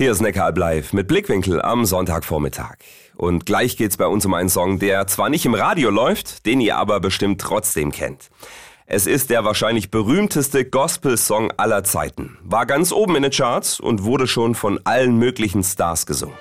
Hier ist Neckaralb live mit Blickwinkel am Sonntagvormittag. Und gleich geht's bei uns um einen Song, der zwar nicht im Radio läuft, den ihr aber bestimmt trotzdem kennt. Es ist der wahrscheinlich berühmteste Gospel-Song aller Zeiten. War ganz oben in den Charts und wurde schon von allen möglichen Stars gesungen.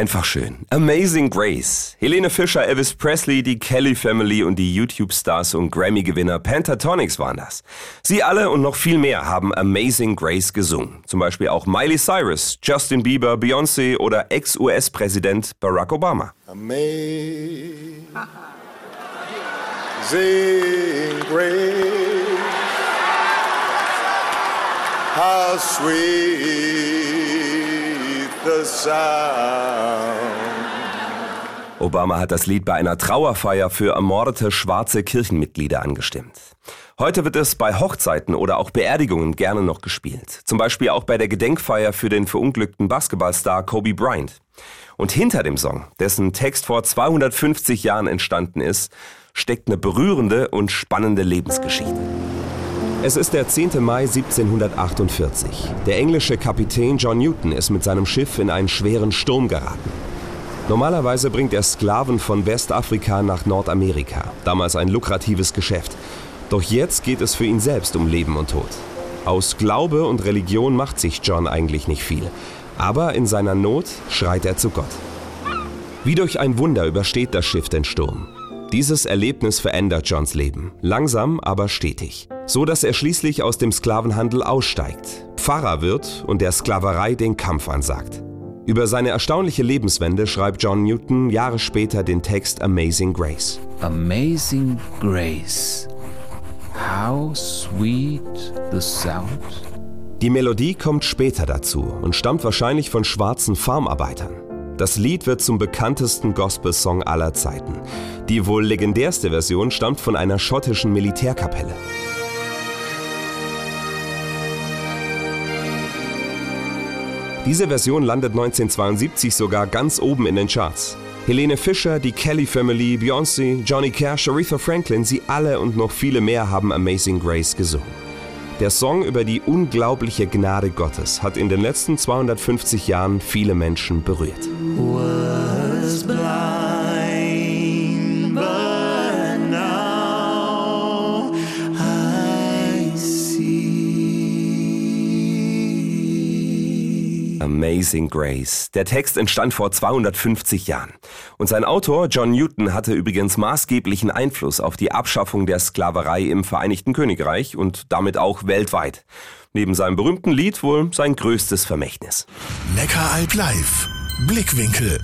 Einfach schön. Amazing Grace. Helene Fischer, Elvis Presley, die Kelly Family und die YouTube-Stars und Grammy-Gewinner Pentatonics waren das. Sie alle und noch viel mehr haben Amazing Grace gesungen. Zum Beispiel auch Miley Cyrus, Justin Bieber, Beyoncé oder Ex-US-Präsident Barack Obama. Amazing grace, how sweet the sound. Obama hat das Lied bei einer Trauerfeier für ermordete schwarze Kirchenmitglieder angestimmt. Heute wird es bei Hochzeiten oder auch Beerdigungen gerne noch gespielt. Zum Beispiel auch bei der Gedenkfeier für den verunglückten Basketballstar Kobe Bryant. Und hinter dem Song, dessen Text vor 250 Jahren entstanden ist, steckt eine berührende und spannende Lebensgeschichte. Es ist der 10. Mai 1748. Der englische Kapitän John Newton ist mit seinem Schiff in einen schweren Sturm geraten. Normalerweise bringt er Sklaven von Westafrika nach Nordamerika, damals ein lukratives Geschäft. Doch jetzt geht es für ihn selbst um Leben und Tod. Aus Glaube und Religion macht sich John eigentlich nicht viel, aber in seiner Not schreit er zu Gott. Wie durch ein Wunder übersteht das Schiff den Sturm. Dieses Erlebnis verändert Johns Leben, langsam aber stetig, so dass er schließlich aus dem Sklavenhandel aussteigt, Pfarrer wird und der Sklaverei den Kampf ansagt. Über seine erstaunliche Lebenswende schreibt John Newton Jahre später den Text Amazing Grace. Amazing grace. How sweet the sound. Die Melodie kommt später dazu und stammt wahrscheinlich von schwarzen Farmarbeitern. Das Lied wird zum bekanntesten Gospel-Song aller Zeiten. Die wohl legendärste Version stammt von einer schottischen Militärkapelle. Diese Version landet 1972 sogar ganz oben in den Charts. Helene Fischer, die Kelly Family, Beyoncé, Johnny Cash, Aretha Franklin, sie alle und noch viele mehr haben Amazing Grace gesungen. Der Song über die unglaubliche Gnade Gottes hat in den letzten 250 Jahren viele Menschen berührt. Was Amazing Grace. Der Text entstand vor 250 Jahren. Und sein Autor John Newton hatte übrigens maßgeblichen Einfluss auf die Abschaffung der Sklaverei im Vereinigten Königreich und damit auch weltweit. Neben seinem berühmten Lied wohl sein größtes Vermächtnis. Neckaralb live. Blickwinkel